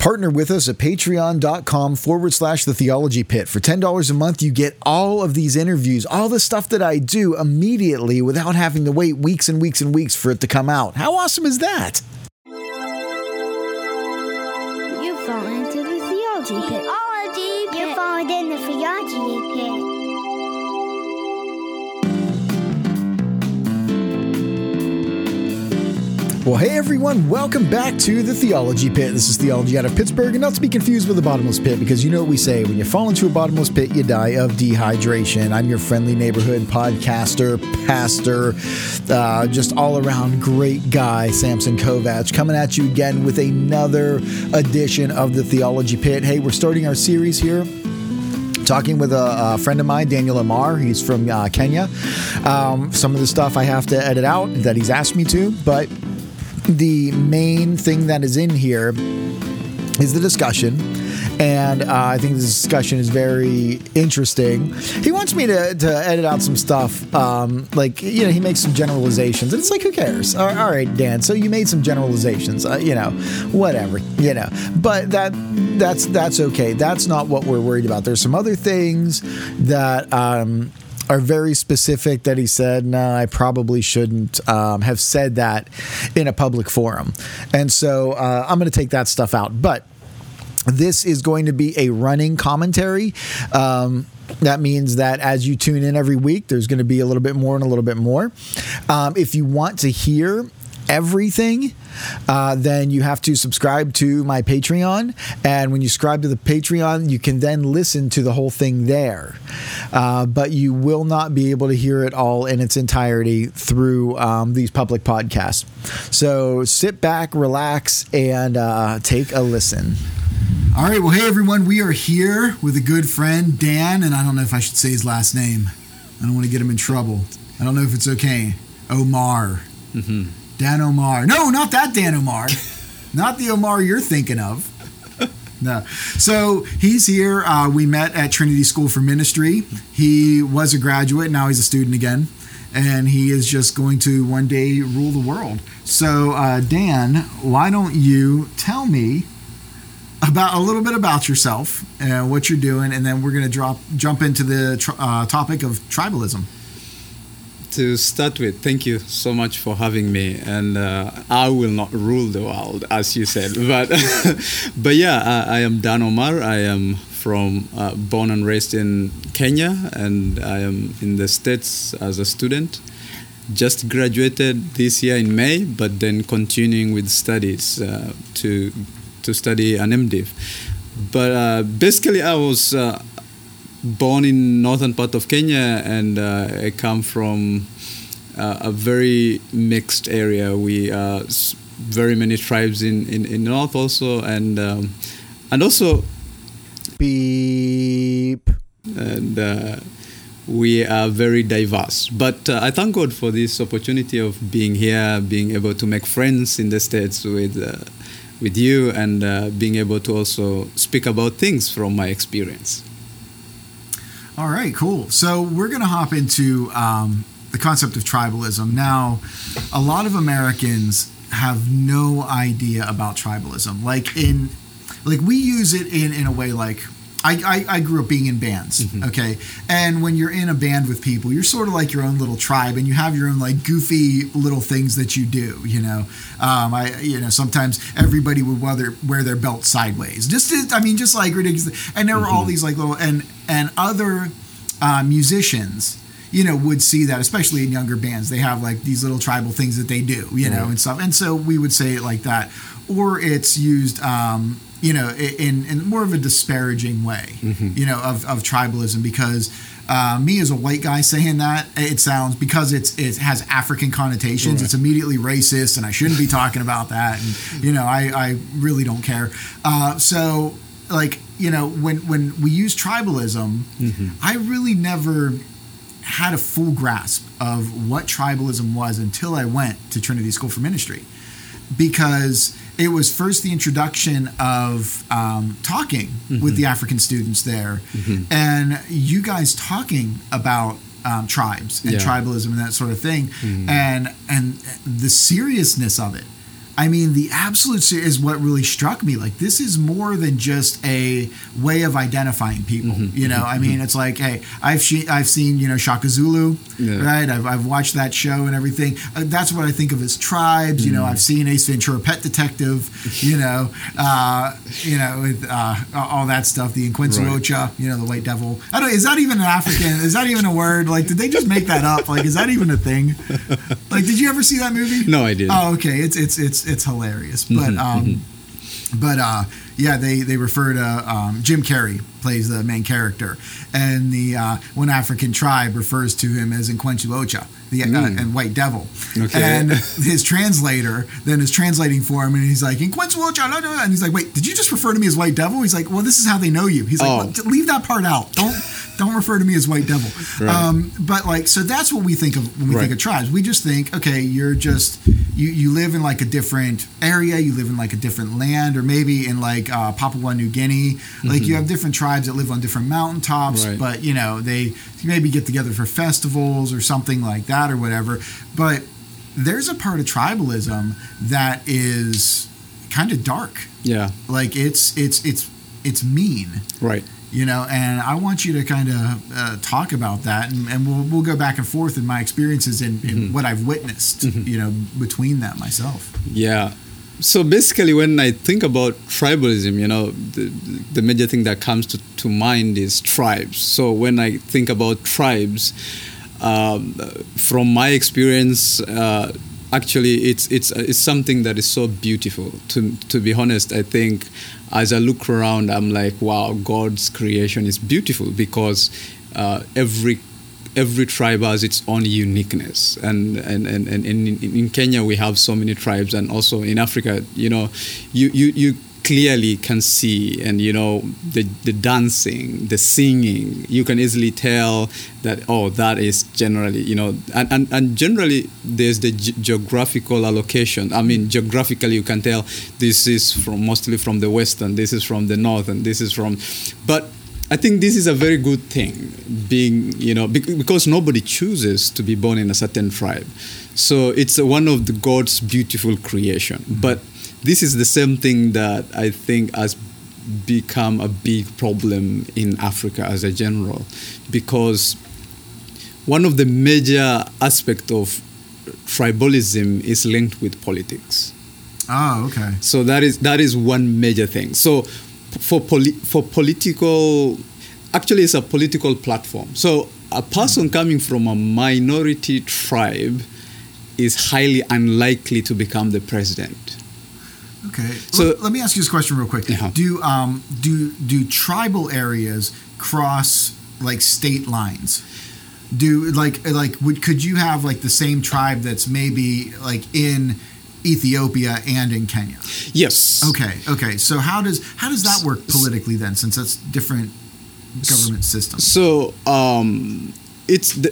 Partner with us at patreon.com forward slash the theology pit. For $10 a month, you get all of these interviews, all the stuff that I do immediately without having to wait weeks and weeks and weeks for it to come out. How awesome is that? You fall into the theology pit. Theology pit. You fallen in the theology pit. Well, hey everyone, welcome back to the Theology Pit. This is Theology out of Pittsburgh, and not to be confused with the bottomless pit, because you know what we say when you fall into a bottomless pit, you die of dehydration. I'm your friendly neighborhood podcaster, pastor, uh, just all around great guy, Samson Kovacs, coming at you again with another edition of the Theology Pit. Hey, we're starting our series here talking with a, a, friend of mine, Daniel Amar. He's from uh, Kenya. Um, some of the stuff I have to edit out that he's asked me to, but the main thing that is in here is the discussion. And uh, I think this discussion is very interesting. He wants me to, to edit out some stuff. Um, like, you know, he makes some generalizations. And it's like, who cares? all, all right, Dan. So you made some generalizations, uh, you know, whatever, you know. But that that's that's okay. That's not what we're worried about. There's some other things that. Um, are very specific that he said, no, I probably shouldn't um, have said that in a public forum. And so uh, I'm going to take that stuff out. But this is going to be a running commentary. Um, that means that as you tune in every week, there's going to be a little bit more and a little bit more. Um, if you want to hear everything, uh, then you have to subscribe to my Patreon. And when you subscribe to the Patreon, you can then listen to the whole thing there. Uh, but you will not be able to hear it all in its entirety through um, these public podcasts. So sit back, relax, and uh, take a listen. All right. Well, hey, everyone. We are here with a good friend, Dan, and I don't know if I should say his last name. I don't want to get him in trouble. I don't know if it's okay. Omar. Mm-hmm. Dan Omar. No, not that Dan Omar. not the Omar you're thinking of. No. So he's here. Uh, we met at Trinity School for Ministry. He was a graduate. Now he's a student again. And he is just going to one day rule the world. So, uh, Dan, why don't you tell me about a little bit about yourself and what you're doing, and then we're going to drop jump into the tr- uh, topic of tribalism to start with, thank you so much for having me. And uh, I will not rule the world, as you said, but but yeah, I, I, am Dan Omar. I am from uh, born and raised in Kenya, and I am in the states as a student. Just graduated this year in May, but then continuing with studies uh, to to study an MDiv. But uh, basically, I was uh, born in northern part of Kenya, and uh, I come from uh, a very mixed area. We uh, very many tribes in, in, in north also, and um, and also beep and. Uh, we are very diverse, but uh, I thank God for this opportunity of being here, being able to make friends in the states with uh, with you, and being able to also speak about things from my experience. All right, cool. So we're going to hop into um, the concept of tribalism. Now, a lot of Americans have no idea about tribalism. Like in, like we use it in in a way like I, I, I, grew up being in bands, mm-hmm. okay? And when you're in a band with people, you're sort of like your own little tribe and you have your own like goofy little things that you do, you know? Um, I, you know, sometimes everybody would wear, wear their belt sideways. Just, to, I mean, just like ridiculous. And there were mm-hmm. all these like little, and, and other uh, musicians, you know, would see that, especially in younger bands. They have like these little tribal things that they do, you know, and stuff. And so we would say it like that. Or it's used, um, you know, in, in more of a disparaging way, mm-hmm. you know, of, of tribalism because uh, me as a white guy saying that it sounds because it's it has African connotations. Right. It's immediately racist, and I shouldn't be talking about that. And you know, I, I really don't care. Uh, so like you know, when when we use tribalism, mm-hmm. I really never had a full grasp of what tribalism was until I went to Trinity School for Ministry, because it was first the introduction of um, talking mm-hmm. with the African students there, mm-hmm. and you guys talking about um, tribes and yeah. tribalism and that sort of thing, mm-hmm. and and the seriousness of it. I mean, the absolute ser- is what really struck me. Like, this is more than just a way of identifying people. Mm-hmm. You know, I mean, it's like, hey, I've she- I've seen you know Shaka Zulu, Yeah. right? I've, I've watched that show and everything. Uh, that's what I think of as tribes. You know, Mm. I've seen Ace Ventura, Pet Detective. You know, uh, you know, with, uh, all that stuff. The Inquinsuocha, you know, the White Devil. I don't. Is that even an African? is that even a word? Like, did they just make that up? Like, is that even a thing? Like, did you ever see that movie? No, I didn't. Oh, okay. It's it's it's it's hilarious. But um, but uh, yeah, they they refer to um, Jim Carrey plays the main character, and the uh, one African tribe refers to him as Inquentuocha, the uh, and White Devil. Okay. And his translator then is translating for him, and he's like la," and he's like, wait, did you just refer to me as White Devil? He's like, well, this is how they know you. He's like, Oh. leave that part out. Don't. Don't refer to me as White Devil. Right. Um, but like, so that's what we think of when we think of tribes. We just think, okay, you're just you you live in like a different area, you live in like a different land, or maybe in like uh, Papua New Guinea. Like you have different tribes that live on different mountaintops, Right. but you know they maybe get together for festivals or something like that or whatever. But there's a part of tribalism that is kind of dark. Yeah, Like it's it's it's it's mean right. You know and i want you to kind of uh, talk about that and, and we'll, we'll go back and forth in my experiences in, in what i've witnessed you know between that myself Yeah. So basically, when I think about tribalism, you know, the, the major thing that comes to, to mind is tribes. So when I think about tribes, um, from my experience, uh, actually, it's it's it's something that is so beautiful. To to be honest, I think as I look around, I'm like, wow, God's creation is beautiful because uh, every every tribe has its own uniqueness and and, and, and in, in Kenya we have so many tribes and also in Africa you know you, you, you clearly can see and you know the, the dancing the singing. You can easily tell that oh that is generally you know and, and, and generally there's the ge- geographical allocation. I mean geographically you can tell this is from mostly from the western this is from the north and this is from but I think this is a very good thing, being you know bec- because nobody chooses to be born in a certain tribe, so it's one of the God's beautiful creation. But this is the same thing that I think has become a big problem in Africa as a general, because one of the major aspect of tribalism is linked with politics. oh okay So that is that is one major thing. So for poli- for political, actually, it's a political platform. So a person coming from a minority tribe is highly unlikely to become the president. Okay So- let, let me ask you this question real quick do um do do tribal areas cross like state lines do like like would could you have like the same tribe that's maybe like in ethiopia and in kenya Yes. Okay, okay. So how does how does that work politically then, since that's different government systems? So um, it's the,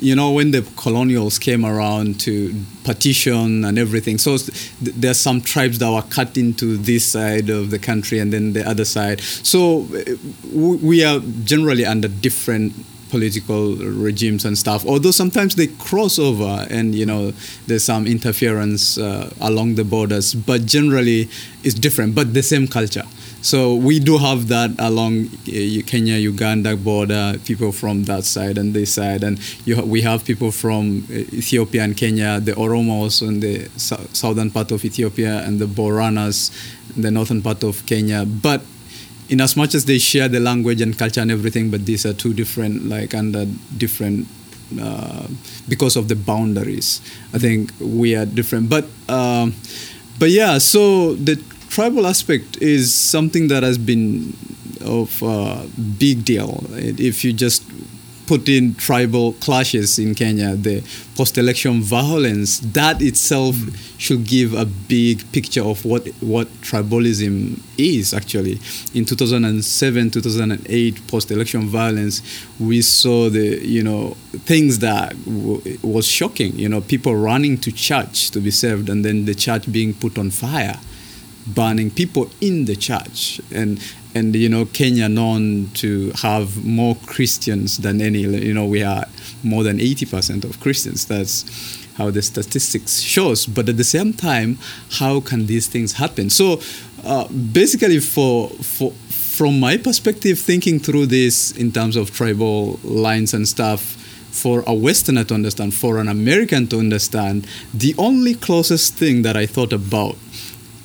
you know when the colonials came around to partition and everything. So s- th- there are some tribes that were cut into this side of the country and then the other side. So uh, we are generally under different political regimes and stuff although sometimes they cross over and you know there's some interference uh, along the borders but generally it's different but the same culture so we do have that along uh, Kenya Uganda border people from that side and this side and ha- we have people from uh, Ethiopia and Kenya the Oromos in the sou- southern part of Ethiopia and the Boranas in the northern part of Kenya but in as much as they share the language and culture and everything, but these are two different, like under different, uh, because of the boundaries. I think we are different, but um, but yeah. So the tribal aspect is something that has been of uh, big deal. If you just put in tribal clashes in Kenya, the post-election violence, that itself should give a big picture of what what tribalism is actually. In 2007, 2008, post-election violence, we saw the you know things that w- was shocking. You know, people running to church to be saved, and then the church being put on fire burning people in the church and and you know Kenya known to have more Christians than any you know we are more than 80% of Christians that's how the statistics shows. But at the same time, how can these things happen? So uh, basically, for for from my perspective, thinking through this in terms of tribal lines and stuff, for a Westerner to understand, for an American to understand, the only closest thing that I thought about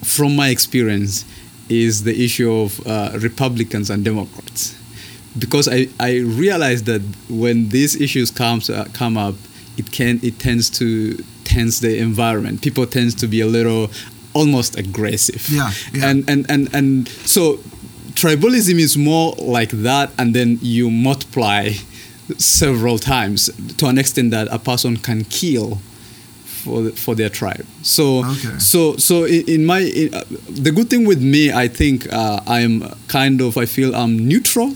from my experience is the issue of uh, Republicans and Democrats. Because I, I realized that when these issues comes, uh, come up, it can it tends to tense the environment. People tends to be a little almost aggressive. Yeah, yeah. And, and and and so tribalism is more like that and then you multiply several times to an extent that a person can kill for for their tribe. So Okay. so so in, my in, uh, the good thing with me, I think uh, I'm kind of I feel I'm neutral,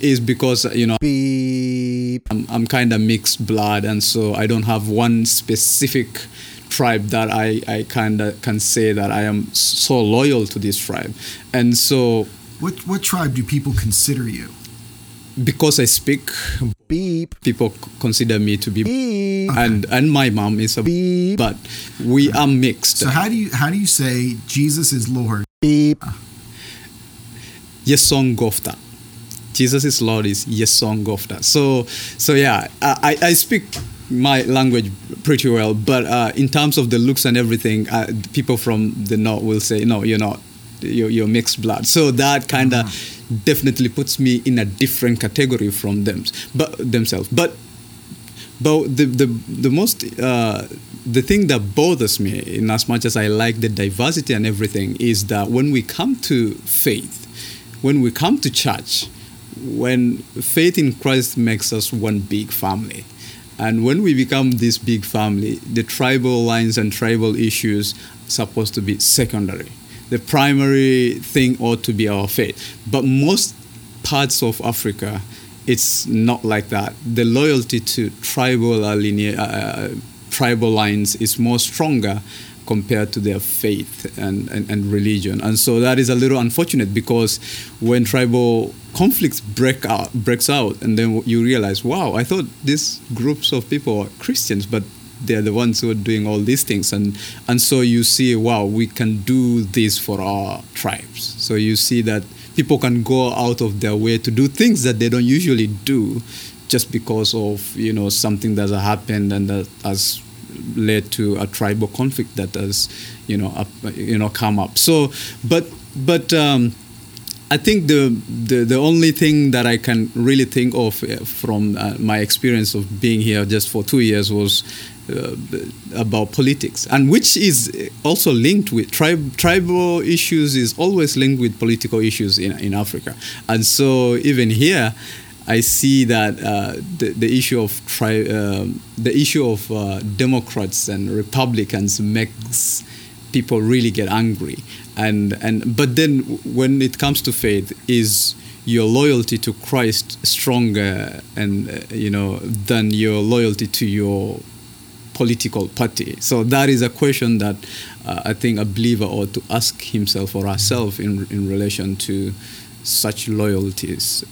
is because you know Beep. I'm, I'm kind of mixed blood, and so I don't have one specific tribe that I, I kind of can say that I am so loyal to this tribe, and so What what tribe do people consider you? Because I speak, Beep. people consider me to be, Beep. and and my mom is a, Beep. but we are mixed. So how do you how do you say Jesus is Lord? Beep. Yesong Gofta. Jesus is Lord is Yesong Gofta. So so yeah, I, I speak my language pretty well, but uh, in terms of the looks and everything, uh, people from the north will say, no, you're not. You're, you're mixed blood. So that kind of definitely puts me in a different category from them, but themselves. But but the the the most uh, the thing that bothers me, in as much as I like the diversity and everything, is that when we come to faith, when we come to church, when faith in Christ makes us one big family. And when we become this big family, the tribal lines and tribal issues supposed to be secondary. The primary thing ought to be our faith. But most parts of Africa, it's not like that. The loyalty to tribal uh, linea- uh, tribal lines is more stronger compared to their faith and, and, and religion. And so that is a little unfortunate because when tribal conflicts break out breaks out and then you realize, wow, I thought these groups of people are Christians, but they're the ones who are doing all these things. And and so you see wow we can do this for our tribes. So you see that people can go out of their way to do things that they don't usually do just because of you know something that has happened and that has led to a tribal conflict that has you know up, you know come up. So but but um, I think the, the the only thing that I can really think of uh, from uh, my experience of being here just for two years was uh, about politics, and which is also linked with tribe, tribal issues is always linked with political issues in in Africa, and so even here. I see that uh, the, the issue of tri- um, the issue of uh, Democrats and Republicans makes people really get angry and and but then when it comes to faith is your loyalty to Christ stronger and uh, you know than your loyalty to your political party. So that is a question that uh, I think a believer ought to ask himself or herself in in relation to such loyalties.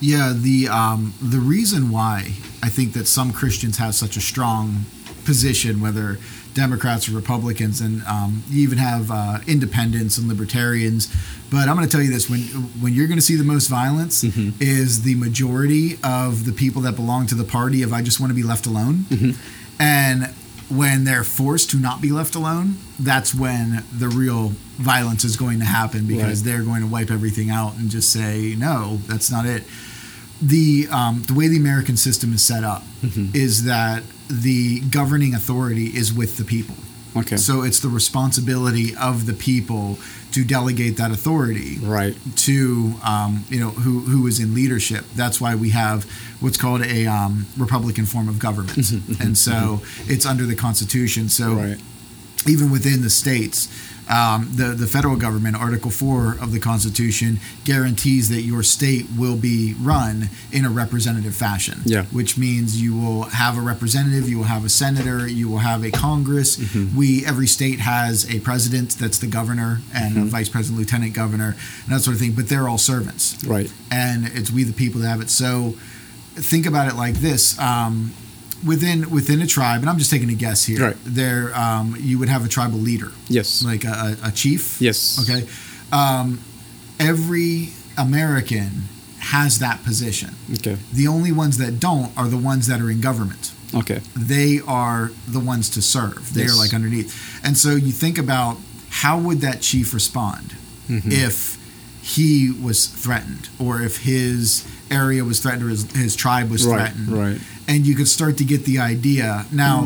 Yeah, the um, the reason why I think that some Christians have such a strong position, whether Democrats or Republicans, and um, you even have uh, independents and libertarians. But I'm going to tell you this: when when you're going to see the most violence, is the majority of the people that belong to the party of "I just want to be left alone," and when they're forced to not be left alone, that's when the real violence is going to happen because Right. they're going to wipe everything out and just say, "No, that's not it." the um, the way the American system is set up is that the governing authority is with the people. okay So it's the responsibility of the people to delegate that authority right to um, you know who who is in leadership. That's why we have what's called a um, Republican form of government, and so it's under the Constitution. So right even within the states, um, the the federal government, Article Four of the Constitution, guarantees that your state will be run in a representative fashion. Yeah. which means you will have a representative, you will have a senator, you will have a Congress. Mm-hmm. We every state has a president that's the governor and Mm-hmm. a vice president, lieutenant governor, and that sort of thing. But they're all servants right and it's we the people that have it. So think about it like this: um, within within a tribe, and I'm just taking a guess here. Right. There, um, you would have a tribal leader, Yes. like a, a chief. Yes. Okay. Um, every American has that position. Okay. The only ones that don't are the ones that are in government. Okay. They are the ones to serve. They are like underneath. And so you think about how would that chief respond Mm-hmm. if he was threatened or if his area was threatened or his, his tribe was Right, threatened. right. And you could start to get the idea. Now,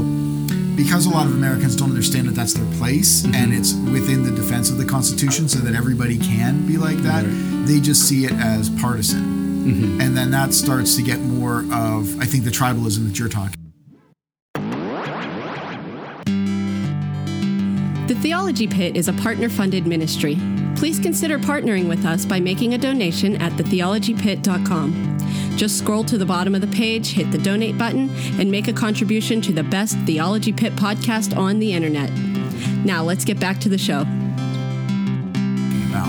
because a lot of Americans don't understand that that's their place Mm-hmm. and it's within the defense of the Constitution so that everybody can be like that, Right. they just see it as partisan. Mm-hmm. And then that starts to get more of, I think, the tribalism that you're talking. The Theology Pit is a partner funded ministry. Please consider partnering with us by making a donation at thetheologypit.com. Just scroll to the bottom of the page, hit the donate button, and make a contribution to the best Theology Pit podcast on the internet. Now, let's get back to the show.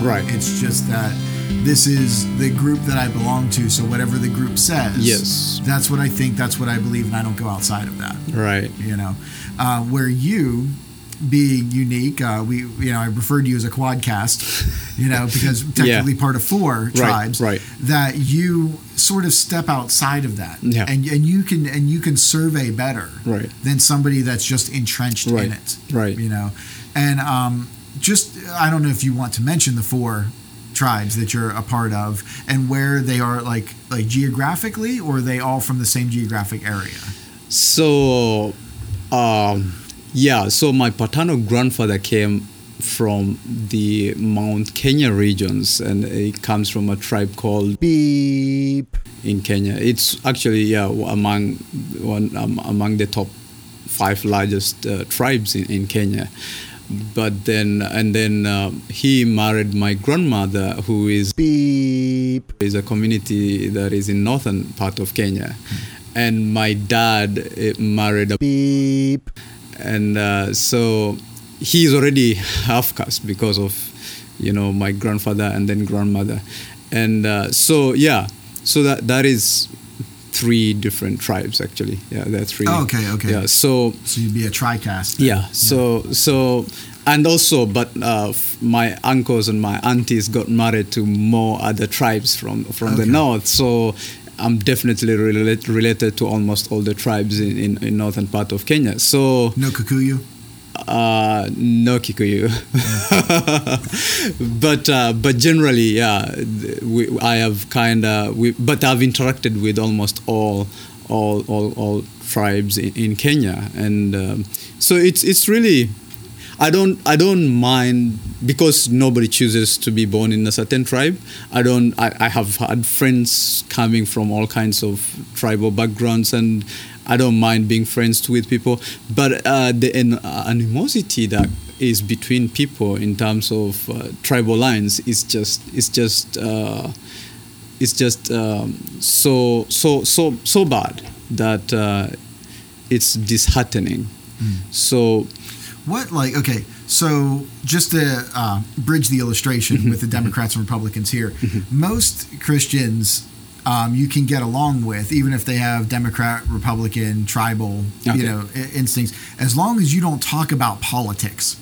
Right. It's just that this is the group that I belong to. So whatever the group says, Yes. that's what I think. That's what I believe, and I don't go outside of that. Right. You know, uh, where you being unique, uh, we you know I referred to you as a quadcast, you know, because technically part of four tribes. right. That you sort of step outside of that, Yeah. and and you can and you can survey better, Right. than somebody that's just entrenched in it, Right. You know, and um, just I don't know if you want to mention the four tribes that you're a part of and where they are like like geographically or are they all from the same geographic area So, um, yeah. So my paternal grandfather came from the Mount Kenya regions, and he comes from a tribe called beep in Kenya. It's actually yeah among one um, among the top five largest uh, tribes in, in Kenya. But then and then um, he married my grandmother, who is beep is a community that is in northern part of Kenya, and my dad uh, married a beep and uh, so he's already half caste because of you know my grandfather and then grandmother. And uh, so yeah. So that that is three different tribes actually. Yeah there are three. Oh, okay, okay. yeah so so you'd be a tricast yeah so so and also but uh, f- my uncles and my aunties got married to more other tribes from from the north. So I'm definitely relate, related to almost all the tribes in, in, in northern part of Kenya. So no Kikuyu uh, no Kikuyu, but uh, but generally, yeah, we, I have kind of, we, but I've interacted with almost all all all, all tribes in, in Kenya, and um, so it's it's really. I don't I don't mind because nobody chooses to be born in a certain tribe. I don't I, I have had friends coming from all kinds of tribal backgrounds and I don't mind being friends with people. But uh, the uh, animosity that is between people in terms of uh, tribal lines is just is just uh, it's just um, so so so so bad that uh, it's disheartening. So What like okay, so just to uh, bridge the illustration Mm-hmm. with the Democrats and Republicans here, most Christians um, you can get along with, even if they have Democrat, Republican, tribal, Okay. you know, i- instincts, as long as you don't talk about politics.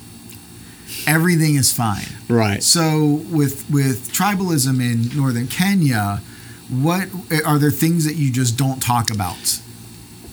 Everything is fine. right. So with with tribalism in northern Kenya, what are there things that you just don't talk about?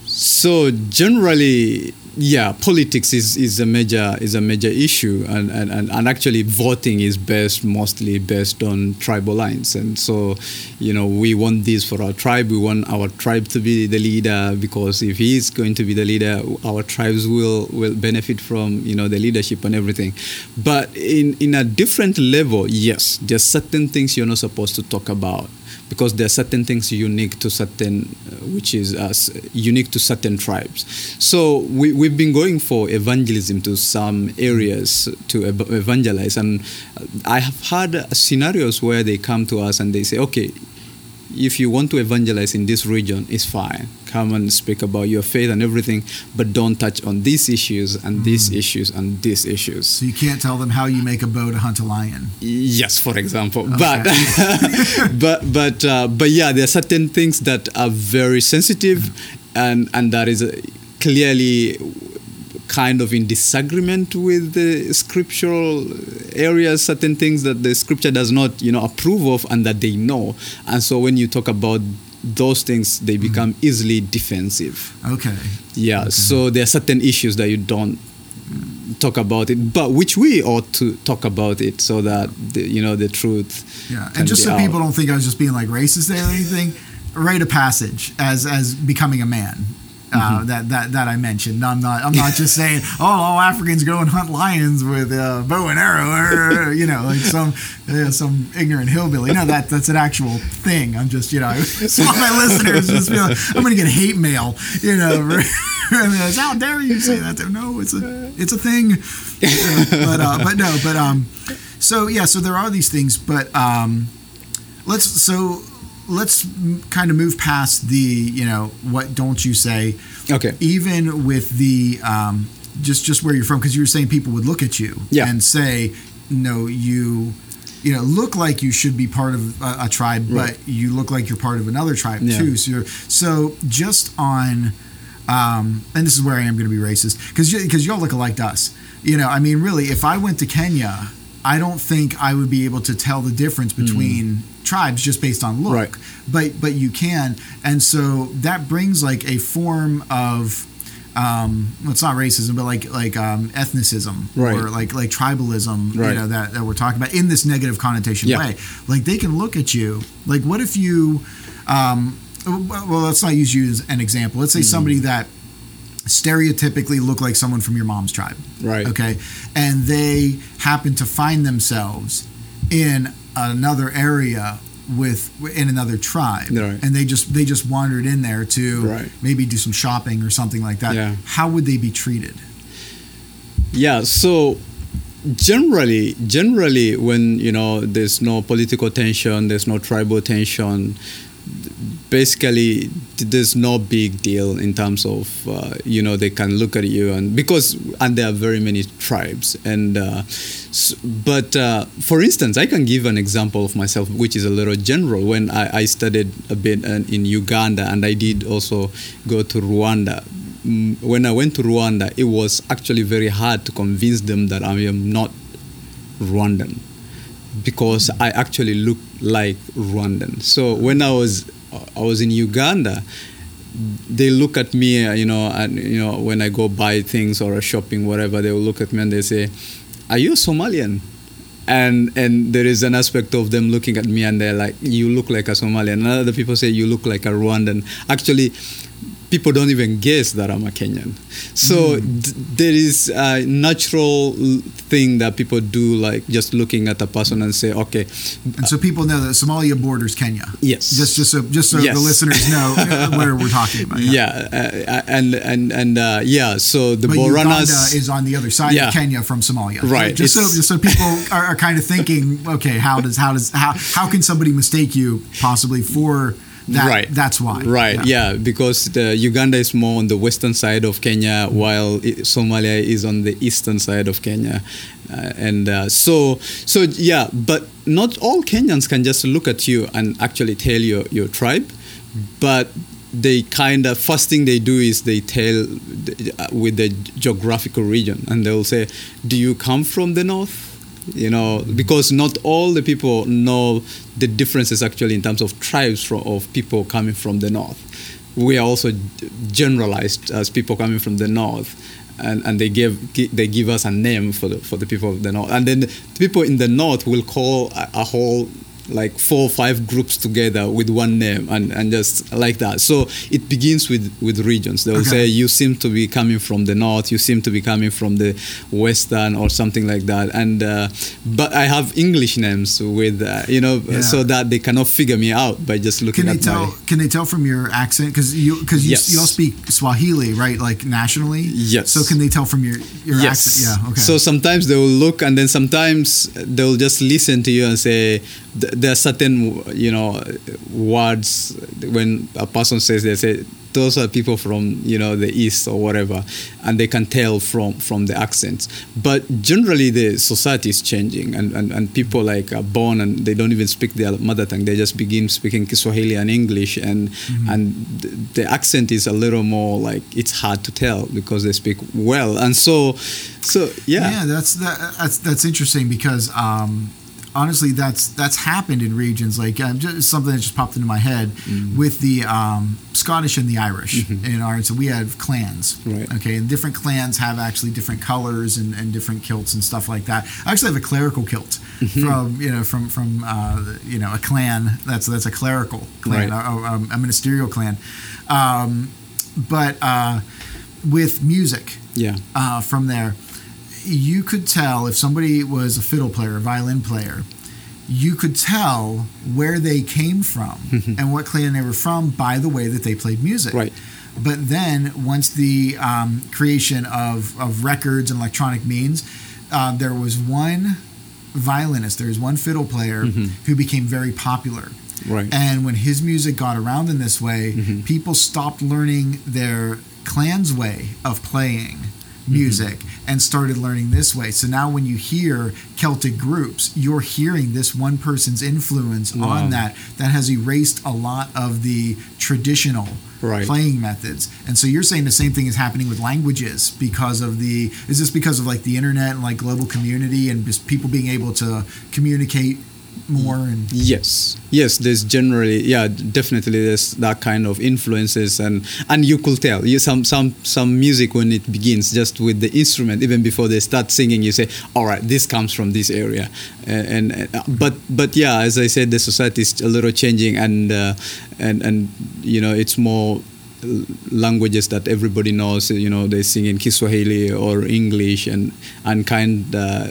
So generally, yeah, politics is, is a major is a major issue, and, and, and, actually voting is based mostly based on tribal lines. And so, you know, we want this for our tribe. We want our tribe to be the leader because if he is going to be the leader, our tribes will will benefit from you know the leadership and everything. But in in a different level, yes, there's certain things you're not supposed to talk about because there are certain things unique to certain, uh, which is uh, unique to certain tribes. So we, we've been going for evangelism to some areas to ev- evangelize, and I have had scenarios where they come to us and they say, okay, if you want to evangelize in this region, it's fine. Come and speak about your faith and everything, but don't touch on these issues and these issues and these issues. So you can't tell them how you make a bow to hunt a lion. Yes, for example, but but but uh, but yeah, there are certain things that are very sensitive, and and that is clearly kind of in disagreement with the scriptural areas certain things that the scripture does not you know approve of and that they know and so when you talk about those things they mm. become easily defensive Okay. yeah so there are certain issues that you don't talk about it but which we ought to talk about it so that the, you know the truth Yeah, and just so out. people don't think I was just being like racist there or anything, rite a passage as as becoming a man. Uh, Mm-hmm. that that that I mentioned. I'm not. I'm not just saying. Oh, all Africans go and hunt lions with uh, bow and arrow, or, you know, like some uh, some ignorant hillbilly. No, that that's an actual thing. I'm just, you know, some of my listeners just feel like, I'm going to get hate mail. You know, how dare you say that? No, it's a it's a thing. But uh, but no, but um, so yeah, so there are these things, but um, let's so let's kind of move past the you know what don't you say okay even with the um, just just where you're from because you were saying people would look at you Yeah. and say no you you know look like you should be part of a, a tribe Right. but you look like you're part of another tribe Yeah. too so you're, so just on um, and this is where I am going to be racist because because y'all look alike to us you know I mean really if I went to Kenya I don't think I would be able to tell the difference between tribes just based on look Mm. Right. but but you can and so that brings like a form of um well, it's not racism but like like um ethnicism Right. or like like tribalism you know that, that we're talking about in this negative connotation Yeah. way like they can look at you like what if you um well let's not use you as an example let's say Mm-hmm. somebody that stereotypically look like someone from your mom's tribe right okay and they happen to find themselves in another area with in another tribe Right. and they just they just wandered in there to Right. maybe do some shopping or something like that Yeah. how would they be treated Yeah, so generally, generally, when you know there's no political tension, there's no tribal tension. Basically, there's no big deal in terms of uh, you know they can look at you and because and there are very many tribes and uh, s but uh, for instance, I can give an example of myself which is a little general. When I, I studied a bit in in Uganda and I did also go to Rwanda, Mm, when I went to Rwanda, it was actually very hard to convince them that I am not Rwandan because I actually look like Rwandan. So when I was I was in Uganda, they look at me, uh, you know, and you know when I go buy things or shopping, whatever, they will look at me and they say, "Are you Somalian?" And and there is an aspect of them looking at me and they're like, "You look like a Somalian." And other people say, "You look like a Rwandan." Actually, people don't even guess that I'm a Kenyan. So th- there is a natural thing that people do, like just looking at a person and say, "Okay, and so people know that Somalia borders Kenya yes." just just so just so Yes. the listeners know uh, where we're talking about yeah, uh, and and and uh, yeah. So the but Boranas Uganda is on the other side Yeah. of Kenya from Somalia, Right, Just so, just so people are, are kind of thinking, okay, how does how does how how can somebody mistake you possibly for that? Right. That's why. Right, yeah. because the Uganda is more on the western side of Kenya, while Somalia is on the eastern side of Kenya, uh, and uh, so so yeah. But not all Kenyans can just look at you and actually tell your your tribe, but they kind of first thing they do is they tell the- uh, with the geographical region, and they'll say, "Do you come from the north?" You know because not all the people know the differences actually in terms of tribes from, of people coming from the north. We are also generalized as people coming from the north and, and they give they give us a name for the for the people of the north. And then the people in the north will call a, a whole like four or five groups together with one name and, and just like that so it begins with with regions they will Okay. say you seem to be coming from the north you seem to be coming from the western or something like that and uh, but i have english names with uh, you know Yeah. so that they cannot figure me out by just looking Can they at tell? my Can they tell from your accent? Because you because you, Yes. you all speak Swahili, right? Like nationally. Yes. So can they tell from your your accent? Yeah. Okay. So sometimes they will look, and then sometimes they'll just listen to you and say there are certain, you know, words when a person says they say those are people from you know the east or whatever, and they can tell from from the accents. But generally, the society is changing, and, and, and people like are born and they don't even speak their mother tongue. They just begin speaking Swahili and English, and Mm-hmm. and the accent is a little more like it's hard to tell because they speak well, and so so yeah. Yeah, that's that, that's that's interesting because um, honestly, that's that's happened in regions like uh, just something that just popped into my head Mm-hmm. with the um, Scottish and the Irish in our. So we have clans, Right. okay, and different clans have actually different colors and, and different kilts and stuff like that. I actually have a clerical kilt Mm-hmm. from you know from from uh, you know a clan that's that's a clerical clan, Right. a, a, a ministerial clan, um, but uh, with music yeah. uh, from there, you could tell if somebody was a fiddle player, a violin player, you could tell where they came from and what clan they were from by the way that they played music. Right. But then once the um, creation of, of records and electronic means, uh, there was one violinist, there was one fiddle player who became very popular. Right. And when his music got around in this way, Mm-hmm. people stopped learning their clan's way of playing Mm-hmm. music and started learning this way. So now when you hear Celtic groups, you're hearing this one person's influence Wow. on that that has erased a lot of the traditional Right. playing methods. And so you're saying the same thing is happening with languages because of the is this because of like the internet and like global community and just people being able to communicate more and Yes, yes. There's generally, yeah, definitely. There's that kind of influences, and and you could tell. You, some some some music when it begins, just with the instrument, even before they start singing, you say, "All right, this comes from this area." And, and uh, but but yeah, as I said, the society is a little changing, and uh, and and you know, it's more languages that everybody knows. You know, they sing in Kiswahili or English, and and kind. Uh,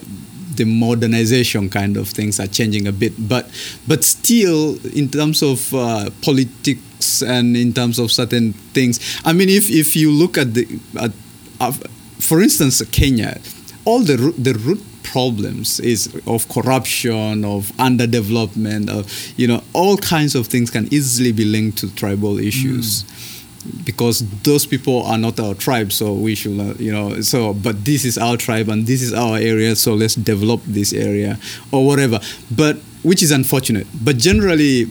the modernization kind of things are changing a bit, but but still, in terms of uh, politics and in terms of certain things, I mean, if if you look at the, at, uh, for instance, Kenya, all the the root problems is of corruption, of underdevelopment, of you know, all kinds of things can easily be linked to tribal issues because those people are not our tribe so we should uh, you know so but this is our tribe and this is our area so let's develop this area or whatever. But which is unfortunate. But generally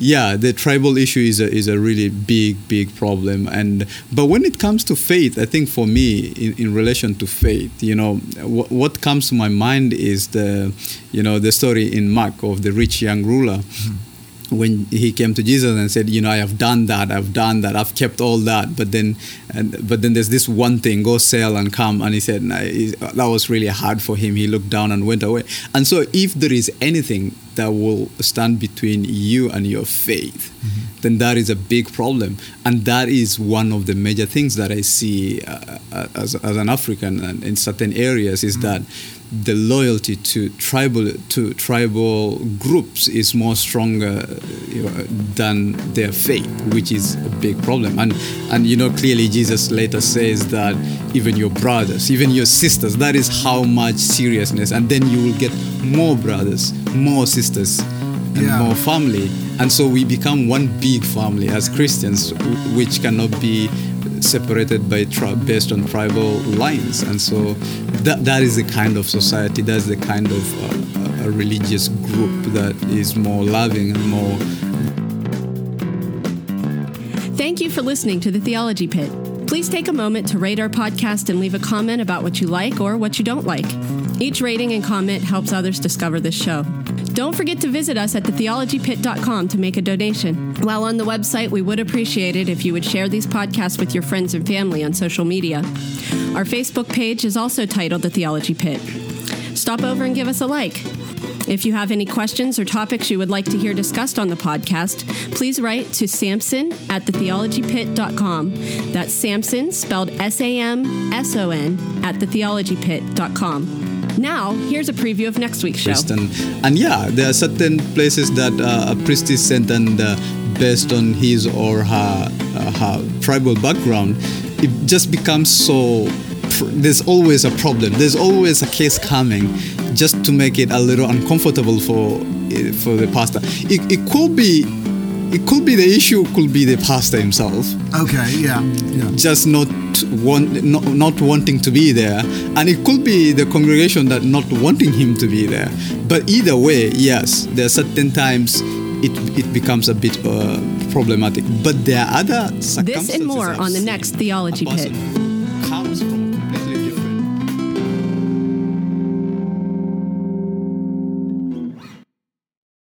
yeah the tribal issue is a, is a really big big problem. And but when it comes to faith i think for me in, in relation to faith you know what, what comes to my mind is the you know the story in mark of the rich young ruler when he came to Jesus and said, you know, I have done that, I've done that, I've kept all that, but then, and but then there's this one thing, go sell and come, and he said nah, he- that was really hard for him. He looked down and went away. And so, if there is anything that will stand between you and your faith, then that is a big problem, and that is one of the major things that I see uh, uh, as, as an African and in certain areas is that the loyalty to tribal to tribal groups is more stronger you know, than their faith, which is a big problem. And and you know clearly Jesus later says that even your brothers, even your sisters, that is how much seriousness. And then you will get more brothers, more sisters, and Yeah. more family. And so we become one big family as Christians, which cannot be separated by tri- based on tribal lines. And so that that is the kind of society, that's the kind of uh, a religious group that is more loving and more Thank you for listening to the Theology Pit. Please take a moment to rate our podcast and leave a comment about what you like or what you don't like. Each rating and comment helps others discover this show. Don't forget to visit us at thetheologypit.com to make a donation. While on the website, we would appreciate it if you would share these podcasts with your friends and family on social media. Our Facebook page is also titled The Theology Pit. Stop over and give us a like. If you have any questions or topics you would like to hear discussed on the podcast, please write to Samson at thetheologypit.com. That's Samson, spelled S A M S O N, at thetheologypit.com. Now, here's a preview of next week's show. And, and yeah, there are certain places that uh, a priest is sent and uh, based on his or her, uh, her tribal background, it just becomes so. There's always a problem. There's always a case coming, just to make it a little uncomfortable for eh, for the pastor. It, it could be it could be the issue could be the pastor himself. Okay, yeah, yeah. just not want not, not wanting to be there. And it could be the congregation that not wanting him to be there. But either way yes there are certain times it, it becomes a bit uh, problematic. But there are other This and more I've on the next Theology A Pit. person